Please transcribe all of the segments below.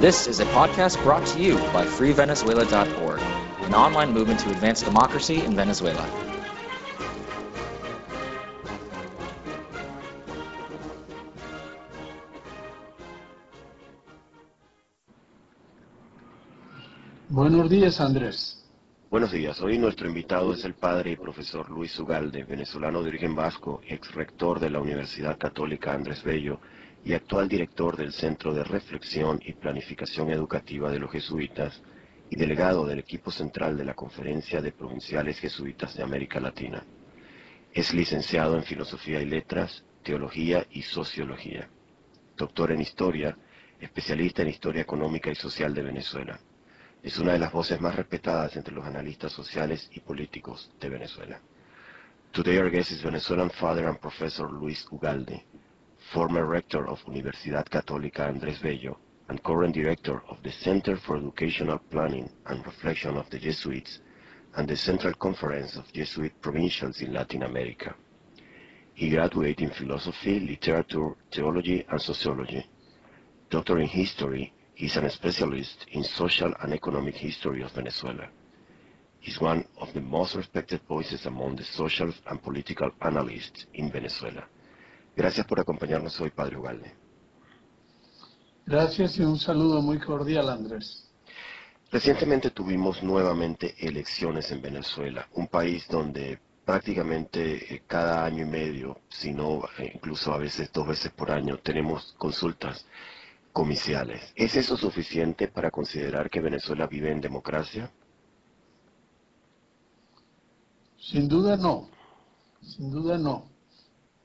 This is a podcast brought to you by FreeVenezuela.org, an online movement to advance democracy in Venezuela. Buenos días, Andrés. Buenos días. Hoy nuestro invitado es el padre y profesor Luis Ugalde, venezolano de origen vasco, ex rector de la Universidad Católica Andrés Bello y actual director del Centro de Reflexión y Planificación Educativa de los Jesuitas y delegado del equipo central de la Conferencia de Provinciales Jesuitas de América Latina. Es licenciado en Filosofía y Letras, Teología y Sociología. Doctor en Historia, especialista en Historia Económica y Social de Venezuela. Es una de las voces más respetadas entre los analistas sociales y políticos de Venezuela. Today our guest is Venezuelan father and professor Luis Ugalde, former rector of Universidad Católica Andrés Bello and current director of the Center for Educational Planning and Reflection of the Jesuits and the Central Conference of Jesuit Provincials in Latin America. He graduated in philosophy, literature, theology, and sociology. Doctor in history, he is an specialist in social and economic history of Venezuela. He's one of the most respected voices among the social and political analysts in Venezuela. Gracias por acompañarnos hoy, Padre Ugalde. Gracias y un saludo muy cordial, Andrés. Recientemente tuvimos nuevamente elecciones en Venezuela, un país donde prácticamente eh, cada año y medio, si no eh, incluso a veces dos veces por año, tenemos consultas comiciales. ¿Es eso suficiente para considerar que Venezuela vive en democracia? Sin duda no, sin duda no.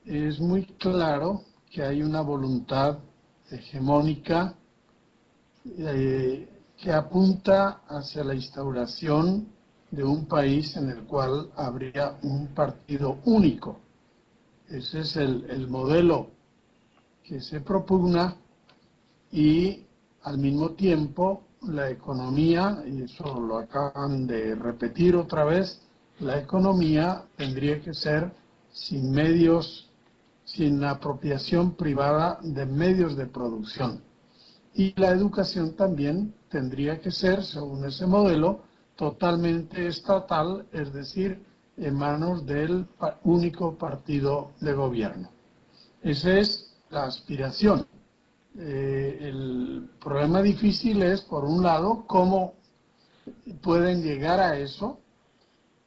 Es muy claro que hay una voluntad hegemónica eh, que apunta hacia la instauración de un país en el cual habría un partido único. Ese es el, el modelo que se propugna y al mismo tiempo la economía, y eso lo acaban de repetir otra vez, la economía tendría que ser sin medios, sin apropiación privada de medios de producción. Y la educación también tendría que ser, según ese modelo, totalmente estatal, es decir, en manos del único partido de gobierno. Esa es la aspiración. Eh, el problema difícil es, por un lado, cómo pueden llegar a eso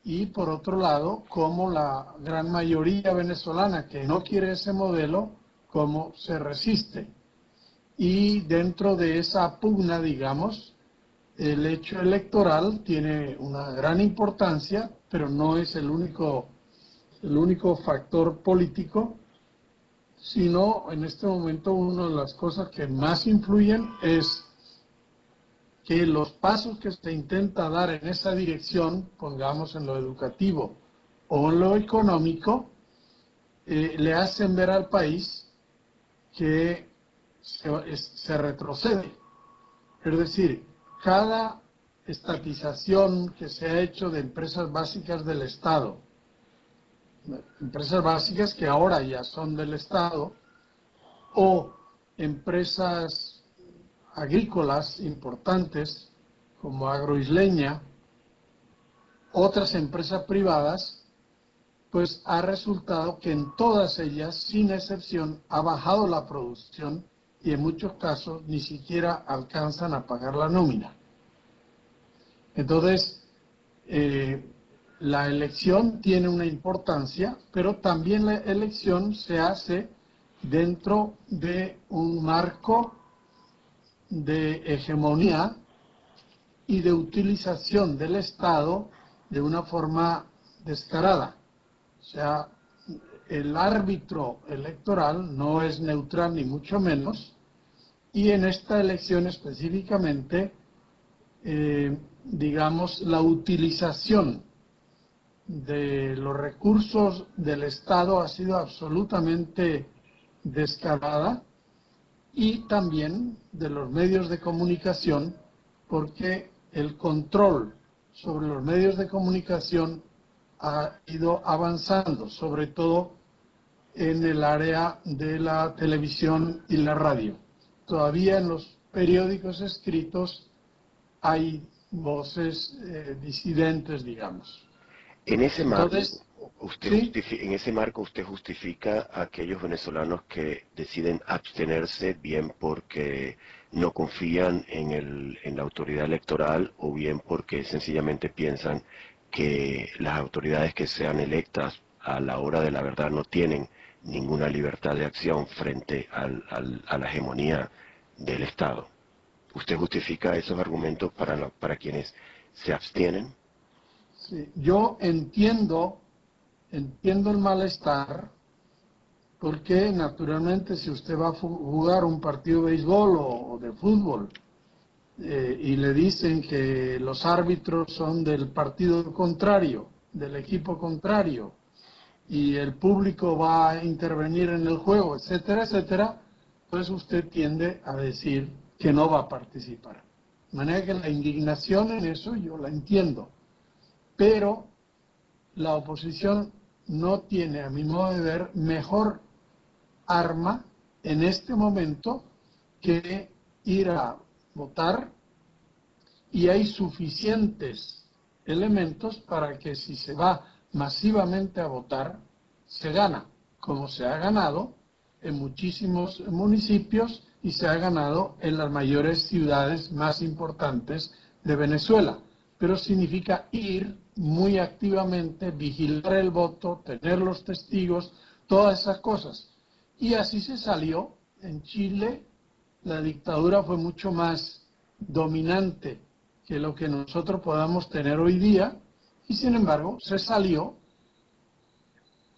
y, por otro lado, cómo la gran mayoría venezolana que no quiere ese modelo, cómo se resiste. Y dentro de esa pugna, digamos, el hecho electoral tiene una gran importancia, pero no es el único, el único factor político sino en este momento una de las cosas que más influyen es que los pasos que se intenta dar en esa dirección, pongamos en lo educativo o en lo económico, eh, le hacen ver al país que se, se retrocede. Es decir, cada estatización que se ha hecho de empresas básicas del Estado, empresas básicas que ahora ya son del Estado, o empresas agrícolas importantes como Agroisleña, otras empresas privadas, pues ha resultado que en todas ellas, sin excepción, ha bajado la producción y en muchos casos ni siquiera alcanzan a pagar la nómina. Entonces, eh, la elección tiene una importancia, pero también la elección se hace dentro de un marco de hegemonía y de utilización del Estado de una forma descarada. O sea, el árbitro electoral no es neutral ni mucho menos, y en esta elección específicamente, eh, digamos, la utilización de los recursos del Estado ha sido absolutamente descarada y también de los medios de comunicación porque el control sobre los medios de comunicación ha ido avanzando, sobre todo en el área de la televisión y la radio. Todavía en los periódicos escritos hay voces eh, disidentes, digamos. En ese marco, usted en ese marco usted justifica a aquellos venezolanos que deciden abstenerse bien porque no confían en, el, en la autoridad electoral o bien porque sencillamente piensan que las autoridades que sean electas a la hora de la verdad no tienen ninguna libertad de acción frente al, a la hegemonía del Estado. ¿Usted justifica esos argumentos para, para quienes se abstienen? Sí, yo entiendo, entiendo el malestar, porque naturalmente si usted va a jugar un partido de béisbol o, de fútbol eh, y le dicen que los árbitros son del partido contrario, del equipo contrario, y el público va a intervenir en el juego, etcétera, etcétera, pues usted tiende a decir que no va a participar. De manera que la indignación en eso yo la entiendo, pero la oposición no tiene, a mi modo de ver, mejor arma en este momento que ir a votar y hay suficientes elementos para que si se va masivamente a votar, se gana, como se ha ganado en muchísimos municipios y se ha ganado en las mayores ciudades más importantes de Venezuela. Pero significa ir muy activamente, vigilar el voto, tener los testigos, todas esas cosas. Y así se salió. En Chile la dictadura fue mucho más dominante que lo que nosotros podamos tener hoy día y sin embargo se salió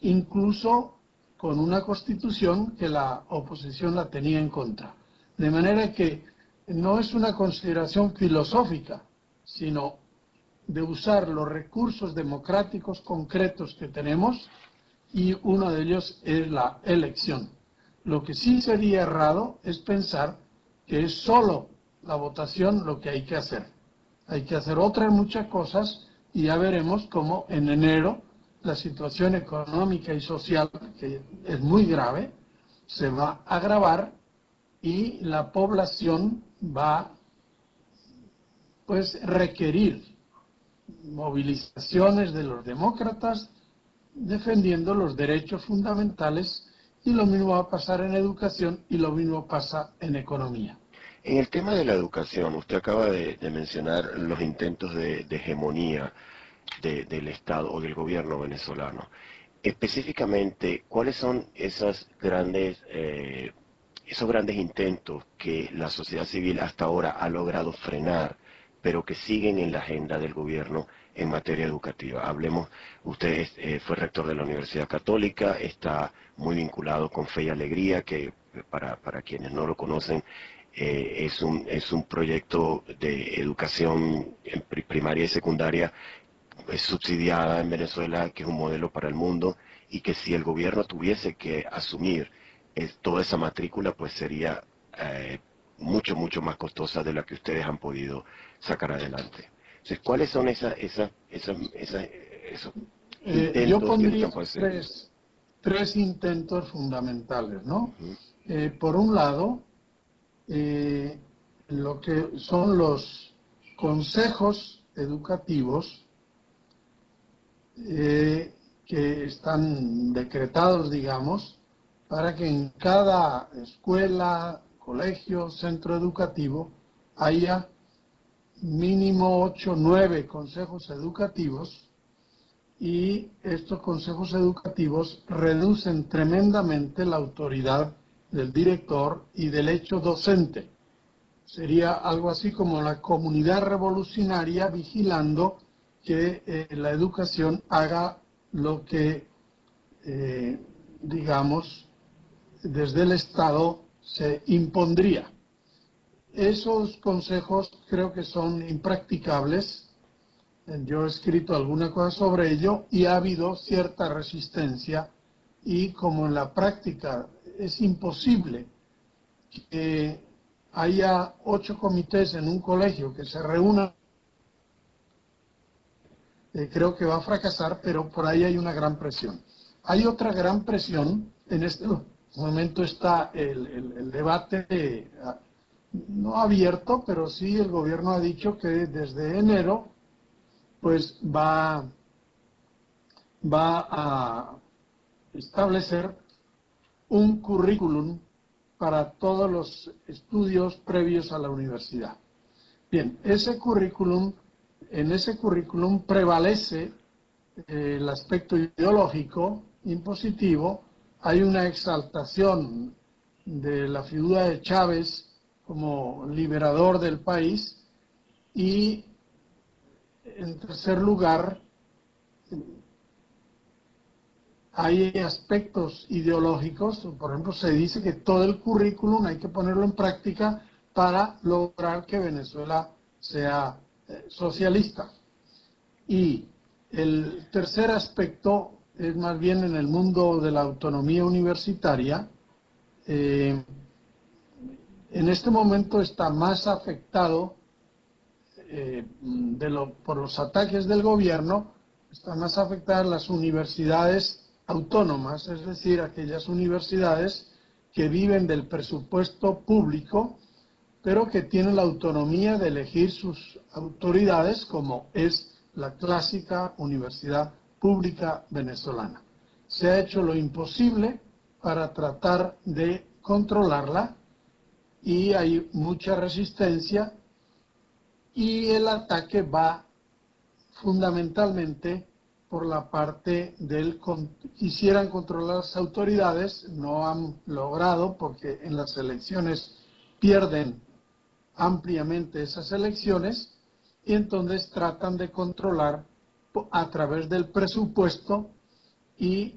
incluso con una constitución que la oposición la tenía en contra. De manera que no es una consideración filosófica, sino de usar los recursos democráticos concretos que tenemos y uno de ellos es la elección. Lo que sí sería errado es pensar que es solo la votación lo que hay que hacer. Hay que hacer otras muchas cosas y ya veremos cómo en enero la situación económica y social, que es muy grave, se va a agravar y la población va pues requerir movilizaciones de los demócratas defendiendo los derechos fundamentales y lo mismo va a pasar en educación y lo mismo pasa en economía. En el tema de la educación, usted acaba de, mencionar los intentos de hegemonía del Estado o del gobierno venezolano. Específicamente, ¿cuáles son esas grandes, eh, esos grandes intentos que la sociedad civil hasta ahora ha logrado frenar, pero que siguen en la agenda del gobierno en materia educativa? Hablemos, usted eh, fue rector de la Universidad Católica, está muy vinculado con Fe y Alegría, que para, para quienes no lo conocen, eh, es, un, es un proyecto de educación primaria y secundaria es subsidiada en Venezuela, que es un modelo para el mundo, y que si el gobierno tuviese que asumir toda esa matrícula, pues sería eh, mucho, mucho más costosa de la que ustedes han podido sacar adelante. Entonces, ¿cuáles son esas, esas, esas, esos eh, Yo pondría tres, tres, intentos fundamentales, ¿no? Eh, por un lado, lo que son los consejos educativos eh, que están decretados, digamos, para que en cada escuela, colegio, centro educativo haya mínimo 8 9 consejos educativos y estos consejos educativos reducen tremendamente la autoridad del director y del hecho docente. Sería algo así como la comunidad revolucionaria vigilando que eh, la educación haga lo que, eh, digamos, desde el Estado se impondría. Esos consejos creo que son impracticables. Yo he escrito alguna cosa sobre ello y ha habido cierta resistencia y como en la práctica es imposible que haya ocho comités en un colegio que se reúnan eh, creo que va a fracasar, pero por ahí hay una gran presión. Hay otra gran presión, en este momento está el, debate no abierto, pero sí el gobierno ha dicho que desde enero pues va, va a establecer un currículum para todos los estudios previos a la universidad. Bien, ese currículum, en ese currículum prevalece eh, el aspecto ideológico impositivo, hay una exaltación de la figura de Chávez como liberador del país y en tercer lugar hay aspectos ideológicos, por ejemplo se dice que todo el currículum hay que ponerlo en práctica para lograr que Venezuela sea eh, socialista. Y el tercer aspecto es más bien en el mundo de la autonomía universitaria. Eh, en este momento está más afectado eh, por los ataques del gobierno, están más afectadas las universidades autónomas, es decir, aquellas universidades que viven del presupuesto público, pero que tienen la autonomía de elegir sus autoridades, como es la clásica Universidad Pública Venezolana. Se ha hecho lo imposible para tratar de controlarla y hay mucha resistencia y el ataque va fundamentalmente por la parte del quisieran controlar las autoridades, no han logrado porque en las elecciones pierden ampliamente esas elecciones y entonces tratan de controlar a través del presupuesto y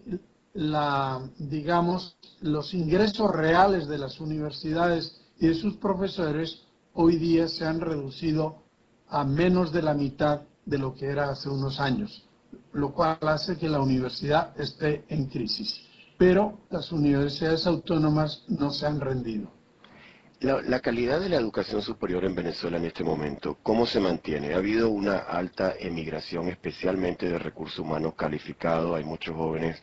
la digamos los ingresos reales de las universidades y sus profesores hoy día se han reducido a menos de la mitad de lo que era hace unos años lo cual hace que la universidad esté en crisis. Pero las universidades autónomas no se han rendido. La, calidad de la educación superior en Venezuela en este momento, ¿cómo se mantiene? Ha habido una alta emigración, especialmente de recursos humanos calificados. Hay muchos jóvenes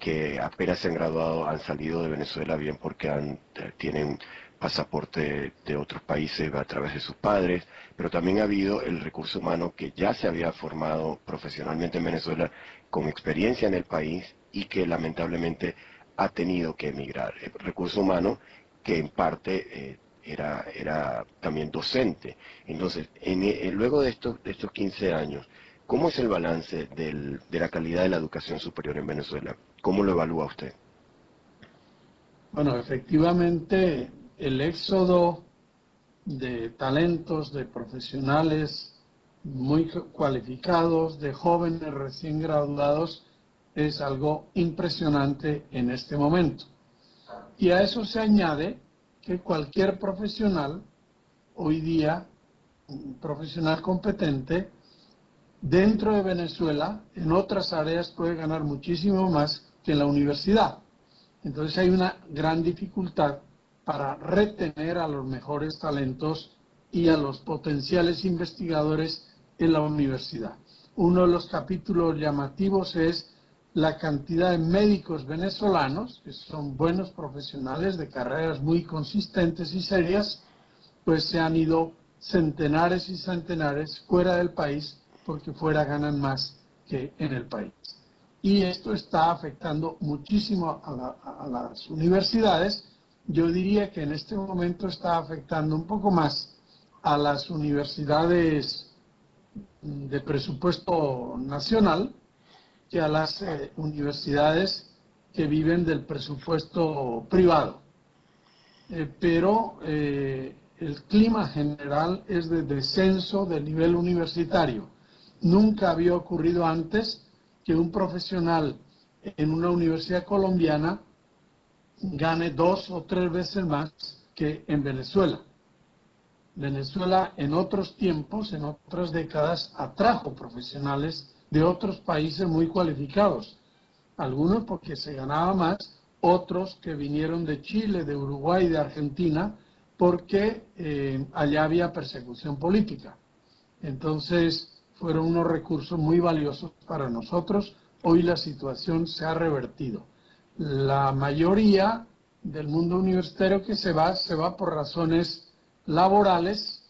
que apenas se han graduado, han salido de Venezuela bien porque eh, tienen pasaporte de otros países a través de sus padres, pero también ha habido el recurso humano que ya se había formado profesionalmente en Venezuela con experiencia en el país y que lamentablemente ha tenido que emigrar. El recurso humano que en parte eh, era, era también docente. Entonces, en, luego de estos, de estos 15 años, ¿cómo es el balance del, de la calidad de la educación superior en Venezuela? ¿Cómo lo evalúa usted? Bueno, efectivamente, el éxodo de talentos, de profesionales muy cualificados, de jóvenes recién graduados, es algo impresionante en este momento. Y a eso se añade que cualquier profesional, hoy día, un profesional competente, dentro de Venezuela, en otras áreas puede ganar muchísimo más que en la universidad. Entonces hay una gran dificultad para retener a los mejores talentos y a los potenciales investigadores en la universidad. Uno de los capítulos llamativos es la cantidad de médicos venezolanos, que son buenos profesionales de carreras muy consistentes y serias, pues se han ido centenares y centenares fuera del país porque fuera ganan más que en el país. Y esto está afectando muchísimo a, a las universidades yo diría que en este momento está afectando un poco más a las universidades de presupuesto nacional que a las eh, universidades que viven del presupuesto privado. Eh, pero eh, el clima general es de descenso del nivel universitario. Nunca había ocurrido antes que un profesional en una universidad colombiana gane dos o tres veces más que en Venezuela. Venezuela en otros tiempos, en otras décadas, atrajo profesionales de otros países muy cualificados, algunos porque se ganaba más, otros que vinieron de Chile, de Uruguay, de Argentina, porque eh, allá había persecución política. Entonces fueron unos recursos muy valiosos para nosotros. Hoy la situación se ha revertido la mayoría del mundo universitario que se va, se va por razones laborales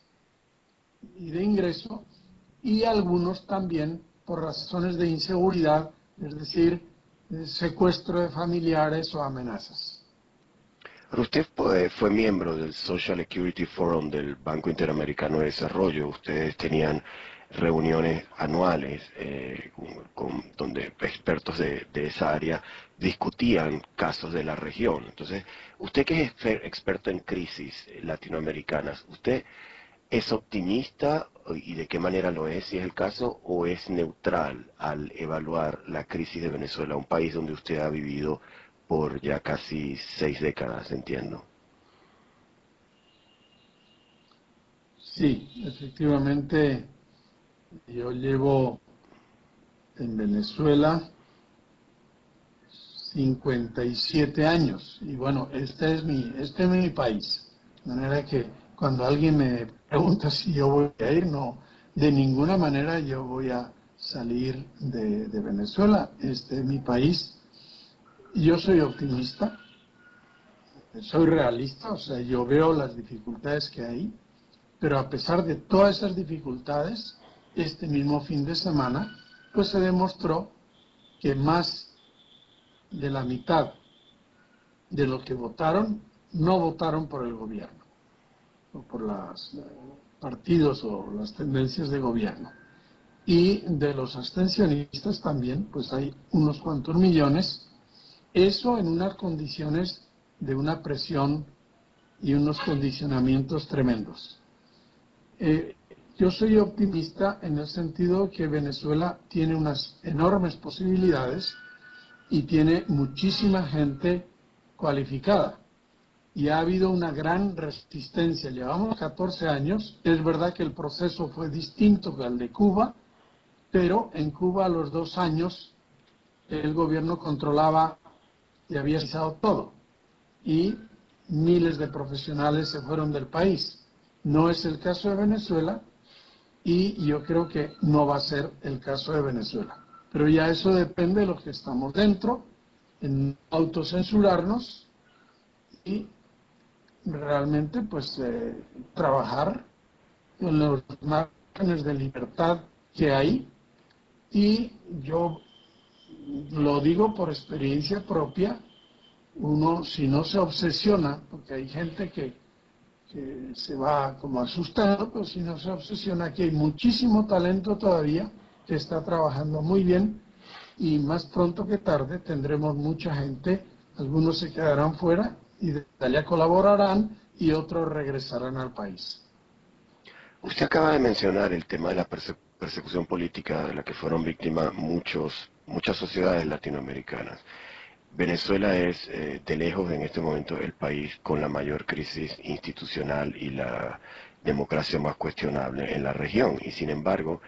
y de ingreso y algunos también por razones de inseguridad, es decir, secuestro de familiares o amenazas. usted fue miembro del Social Security Forum del Banco Interamericano de Desarrollo. Ustedes tenían reuniones anuales eh, donde expertos de, esa área discutían casos de la región. Entonces, usted que es experto en crisis latinoamericanas, ¿usted es optimista y de qué manera lo es, si es el caso, o es neutral al evaluar la crisis de Venezuela, un país donde usted ha vivido por ya casi seis décadas, entiendo? Sí, efectivamente yo llevo en Venezuela 57 años y bueno, este es mi, este es mi país. De manera que cuando alguien me pregunta si yo voy a ir, no, de ninguna manera yo voy a salir de, de Venezuela. Este es mi país. Yo soy optimista, soy realista, o sea, yo veo las dificultades que hay, pero a pesar de todas esas dificultades, este mismo fin de semana, pues se demostró que más de la mitad de los que votaron no votaron por el gobierno, o por los eh, partidos o las tendencias de gobierno. Y de los abstencionistas también, pues hay unos cuantos millones, eso en unas condiciones de una presión y unos condicionamientos tremendos. Eh, yo soy optimista en el sentido que Venezuela tiene unas enormes posibilidades y tiene muchísima gente cualificada. Y ha habido una gran resistencia. Llevamos 14 años. Es verdad que el proceso fue distinto que el de Cuba, pero en Cuba a los dos años el gobierno controlaba y había realizado todo. Y miles de profesionales se fueron del país. No es el caso de Venezuela, y yo creo que no va a ser el caso de Venezuela. Pero ya eso depende de los que estamos dentro, en autocensurarnos y realmente pues eh, trabajar en los márgenes de libertad que hay. Y yo lo digo por experiencia propia, uno si no se obsesiona, porque hay gente que que se va como asustado, pero si no se obsesiona que hay muchísimo talento todavía está trabajando muy bien y más pronto que tarde tendremos mucha gente, algunos se quedarán fuera y de allá colaborarán y otros regresarán al país. Usted acaba de mencionar el tema de la persecución política de la que fueron víctimas muchos, muchas sociedades latinoamericanas. Venezuela es eh, de lejos en este momento el país con la mayor crisis institucional y la democracia más cuestionable en la región y sin embargo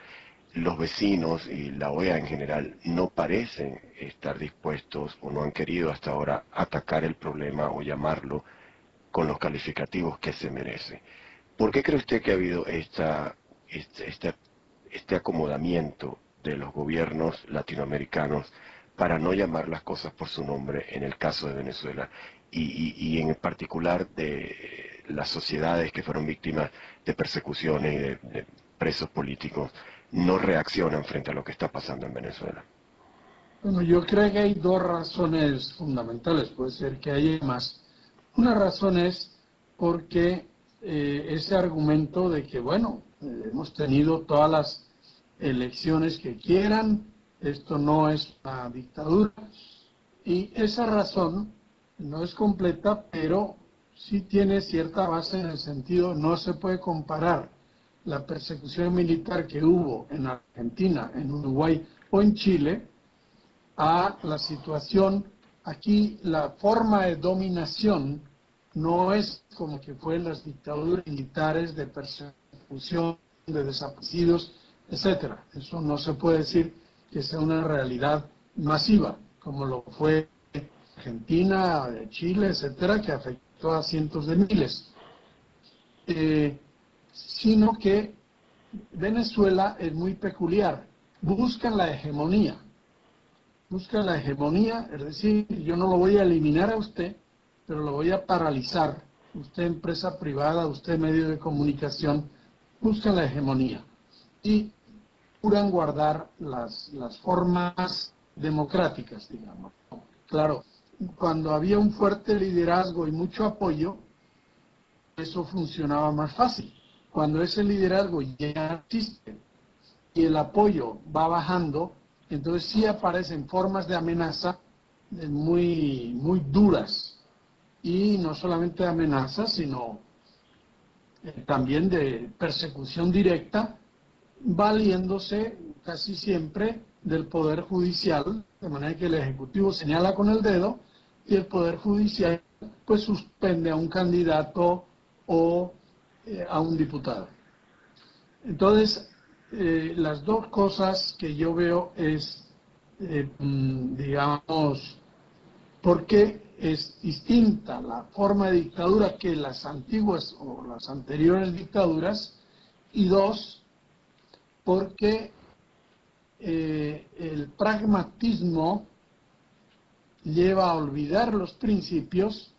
los vecinos y la OEA en general no parecen estar dispuestos o no han querido hasta ahora atacar el problema o llamarlo con los calificativos que se merece. ¿Por qué cree usted que ha habido esta, este, este, este acomodamiento de los gobiernos latinoamericanos para no llamar las cosas por su nombre en el caso de Venezuela y, en particular de las sociedades que fueron víctimas de persecuciones y de, presos políticos no reaccionan frente a lo que está pasando en Venezuela. Bueno, yo creo que hay dos razones fundamentales, puede ser que haya más. Una razón es porque eh, ese argumento de que, bueno, eh, hemos tenido todas las elecciones que quieran, esto no es una dictadura. Y esa razón no es completa, pero sí tiene cierta base en el sentido, no se puede comparar la persecución militar que hubo en Argentina, en Uruguay o en Chile a la situación aquí, la forma de dominación no es como que fue en las dictaduras militares de persecución, de desaparecidos, etcétera. Eso no se puede decir que sea una realidad masiva, como lo fue Argentina, Chile, etcétera, que afectó a cientos de miles. Eh, sino que Venezuela es muy peculiar, buscan la hegemonía, buscan la hegemonía, es decir, yo no lo voy a eliminar a usted, pero lo voy a paralizar usted empresa privada, usted medio de comunicación, buscan la hegemonía y procuran guardar las, las formas democráticas, digamos. Claro, cuando había un fuerte liderazgo y mucho apoyo, eso funcionaba más fácil. Cuando ese liderazgo ya existe y el apoyo va bajando, entonces sí aparecen formas de amenaza muy, muy duras. Y no solamente de amenaza, sino eh, también de persecución directa, valiéndose casi siempre del Poder Judicial, de manera que el Ejecutivo señala con el dedo y el Poder Judicial pues suspende a un candidato o eh, a un diputado. Entonces, eh, las dos cosas que yo veo es, eh, digamos, porque es distinta la forma de dictadura que las antiguas o las anteriores dictaduras, y dos, porque el pragmatismo lleva a olvidar los principios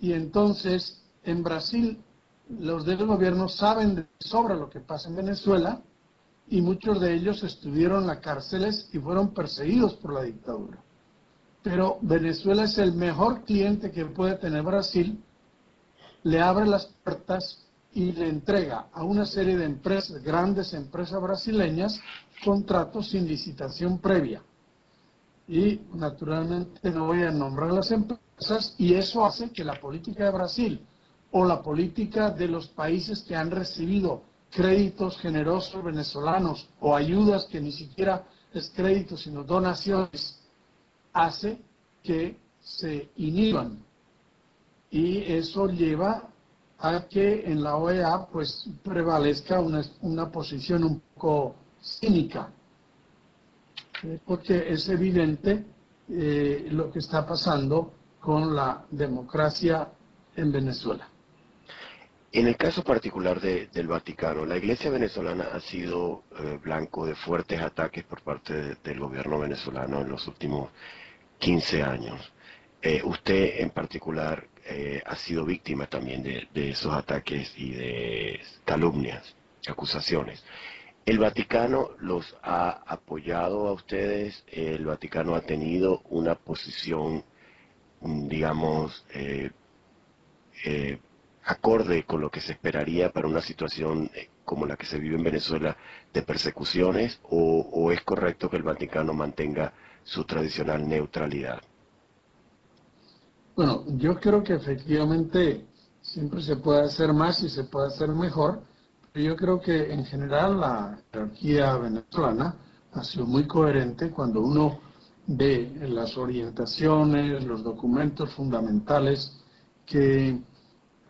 y entonces en Brasil los del gobierno saben de sobra lo que pasa en Venezuela y muchos de ellos estuvieron en las cárceles y fueron perseguidos por la dictadura. Pero Venezuela es el mejor cliente que puede tener Brasil, le abre las puertas y le entrega a una serie de empresas, grandes empresas brasileñas, contratos sin licitación previa y naturalmente no voy a nombrar las empresas y eso hace que la política de Brasil o la política de los países que han recibido créditos generosos venezolanos o ayudas que ni siquiera es crédito sino donaciones hace que se inhiban y eso lleva a que en la OEA pues prevalezca una, una posición un poco cínica porque es evidente eh, lo que está pasando con la democracia en Venezuela. En el caso particular del Vaticano, la Iglesia venezolana ha sido eh, blanco de fuertes ataques por parte del gobierno venezolano en los últimos 15 años. Eh, usted en particular ha sido víctima también de, de, esos ataques y de calumnias, acusaciones. El Vaticano los ha apoyado a ustedes, el Vaticano ha tenido una posición, mm, digamos, eh, eh, acorde con lo que se esperaría para una situación eh, como la que se vive en Venezuela de persecuciones, o, es correcto que el Vaticano mantenga su tradicional neutralidad? Bueno, yo creo que efectivamente siempre se puede hacer más y se puede hacer mejor yo creo que en general la jerarquía venezolana ha sido muy coherente cuando uno ve las orientaciones, los documentos fundamentales que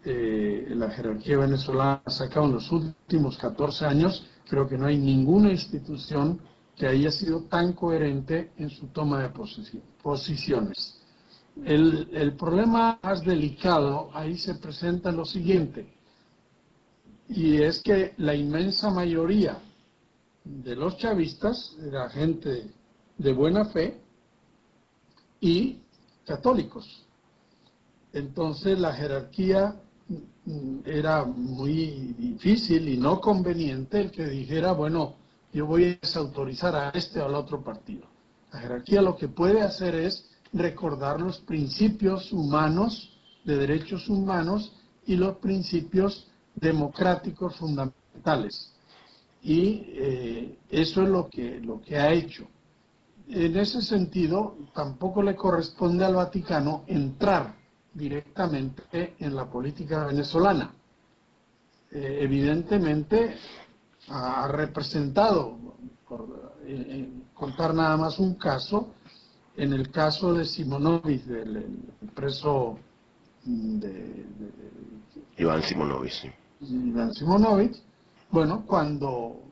eh, la jerarquía venezolana ha sacado en los últimos 14 años, creo que no hay ninguna institución que haya sido tan coherente en su toma de posiciones. El, el problema más delicado ahí se presenta lo siguiente y es que la inmensa mayoría de los chavistas era gente de buena fe y católicos. Entonces la jerarquía era muy difícil y no conveniente el que dijera, bueno, yo voy a desautorizar a este o al otro partido. La jerarquía lo que puede hacer es recordar los principios humanos, de derechos humanos y los principios democráticos fundamentales. Y eh, eso es lo que, lo que ha hecho. En ese sentido, tampoco le corresponde al Vaticano entrar directamente en la política venezolana. Eh, evidentemente, ha representado, por eh, contar nada más un caso, en el caso de Simonovic, del preso de, Iván Simonovic, Iván Simonovic, bueno, cuando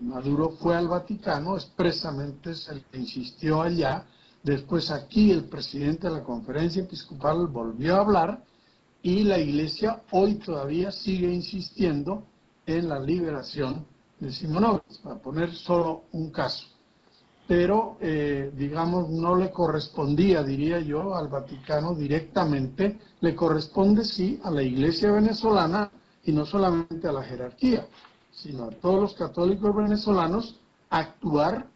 Maduro fue al Vaticano, expresamente se le insistió allá, después aquí el presidente de la conferencia episcopal volvió a hablar y la iglesia hoy todavía sigue insistiendo en la liberación de Simonovic, para poner solo un caso. pero eh, digamos no le correspondía, diría yo, al Vaticano directamente, le corresponde sí a la Iglesia venezolana y no solamente a la jerarquía, sino a todos los católicos venezolanos actuar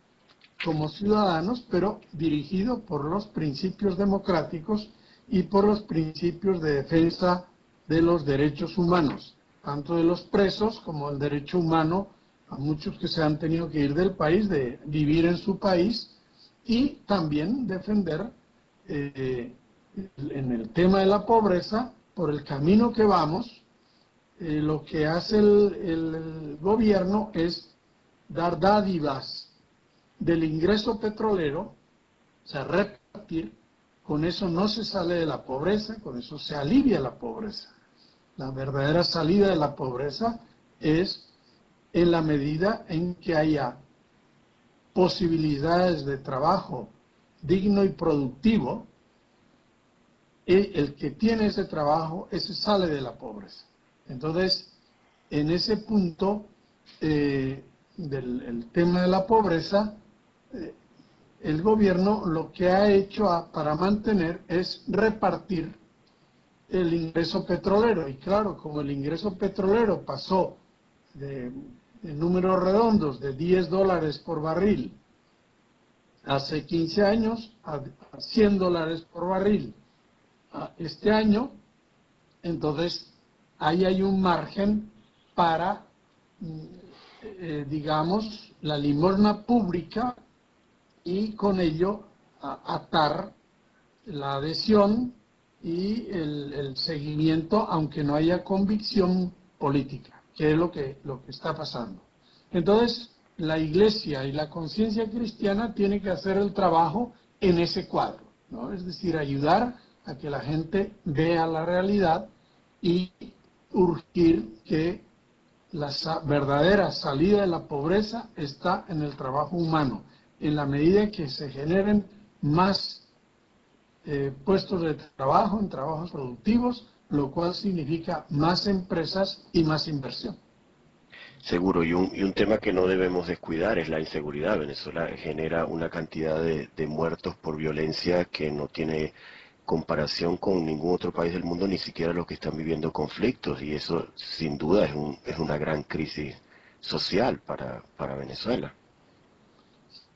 como ciudadanos, pero dirigido por los principios democráticos y por los principios de defensa de los derechos humanos, tanto de los presos como el derecho humano a muchos que se han tenido que ir del país, de vivir en su país y también defender eh, en el tema de la pobreza, por el camino que vamos, eh, lo que hace el, el gobierno es dar dádivas del ingreso petrolero, o sea, repartir, con eso no se sale de la pobreza, con eso se alivia la pobreza. La verdadera salida de la pobreza es en la medida en que haya posibilidades de trabajo digno y productivo, el que tiene ese trabajo, ese sale de la pobreza. Entonces, en ese punto eh, del tema de la pobreza, el gobierno lo que ha hecho para mantener es repartir el ingreso petrolero. Y claro, como el ingreso petrolero pasó de números redondos de 10 dólares por barril hace 15 años a 100 dólares por barril este año, entonces ahí hay un margen para, mm, eh, digamos, la limosna pública y con ello atar la adhesión y el seguimiento, aunque no haya convicción política que es lo que, lo que está pasando. Entonces, la iglesia y la conciencia cristiana tiene que hacer el trabajo en ese cuadro, ¿no? es decir, ayudar a que la gente vea la realidad y urgir que la verdadera salida de la pobreza está en el trabajo humano, en la medida que se generen más eh, puestos de trabajo, en trabajos productivos, lo cual significa más empresas y más inversión. Seguro, y un, y un tema que no debemos descuidar es la inseguridad. Venezuela genera una cantidad de, muertos por violencia que no tiene comparación con ningún otro país del mundo, ni siquiera los que están viviendo conflictos, y eso sin duda es, un, es una gran crisis social para, para Venezuela.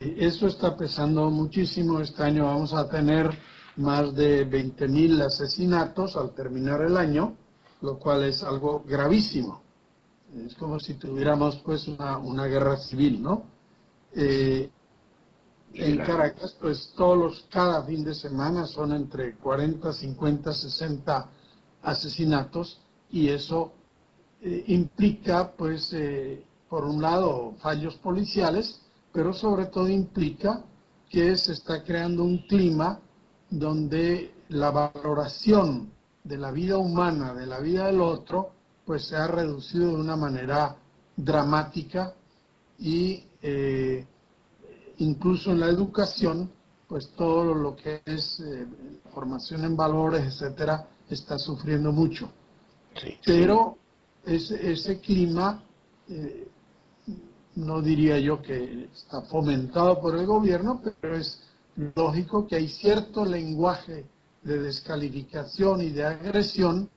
Eso está pesando muchísimo. Este año vamos a tener más de 20.000 asesinatos al terminar el año, lo cual es algo gravísimo. Es como si tuviéramos pues una, una guerra civil, ¿no? Eh, en Caracas, pues todos los, cada fin de semana son entre 40, 50, 60 asesinatos y eso eh, implica, pues, eh, por un lado, fallos policiales, pero sobre todo implica que se está creando un clima donde la valoración de la vida humana, de la vida del otro, pues se ha reducido de una manera dramática y eh, incluso en la educación, pues todo lo que es eh, formación en valores, etcétera, está sufriendo mucho. Pero ese, ese clima, eh, no diría yo que está fomentado por el gobierno, pero es lógico que hay cierto lenguaje de descalificación y de agresión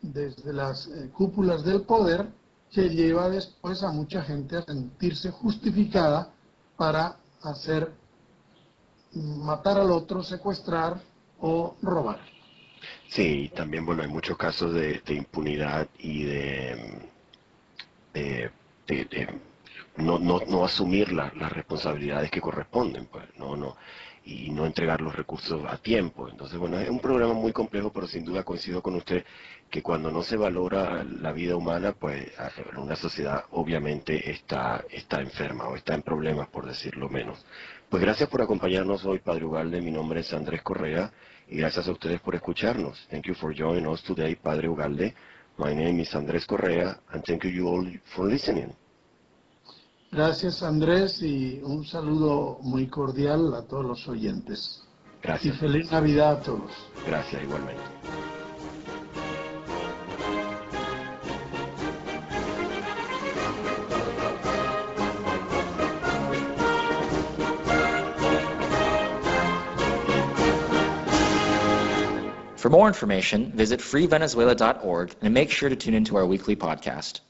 desde las eh, cúpulas del poder que lleva después a mucha gente a sentirse justificada para hacer matar al otro, secuestrar o robar. Sí, también bueno, hay muchos casos de, impunidad y de, de no, no, asumir las responsabilidades que corresponden, pues, no, no, y no entregar los recursos a tiempo. Entonces, bueno, es un problema muy complejo, pero sin duda coincido con usted que cuando no se valora la vida humana, pues una sociedad obviamente está, está enferma o está en problemas, por decirlo menos. Pues gracias por acompañarnos hoy, Padre Ugalde. Mi nombre es Andrés Correa y gracias a ustedes por escucharnos. Thank you for joining us today, Padre Ugalde. My name is Andrés Correa and thank you all for listening. Gracias Andrés y un saludo muy cordial a todos los oyentes. Gracias. Y feliz Navidad a todos. Gracias igualmente. For more information, visit freevenezuela.org and make sure to tune into our weekly podcast.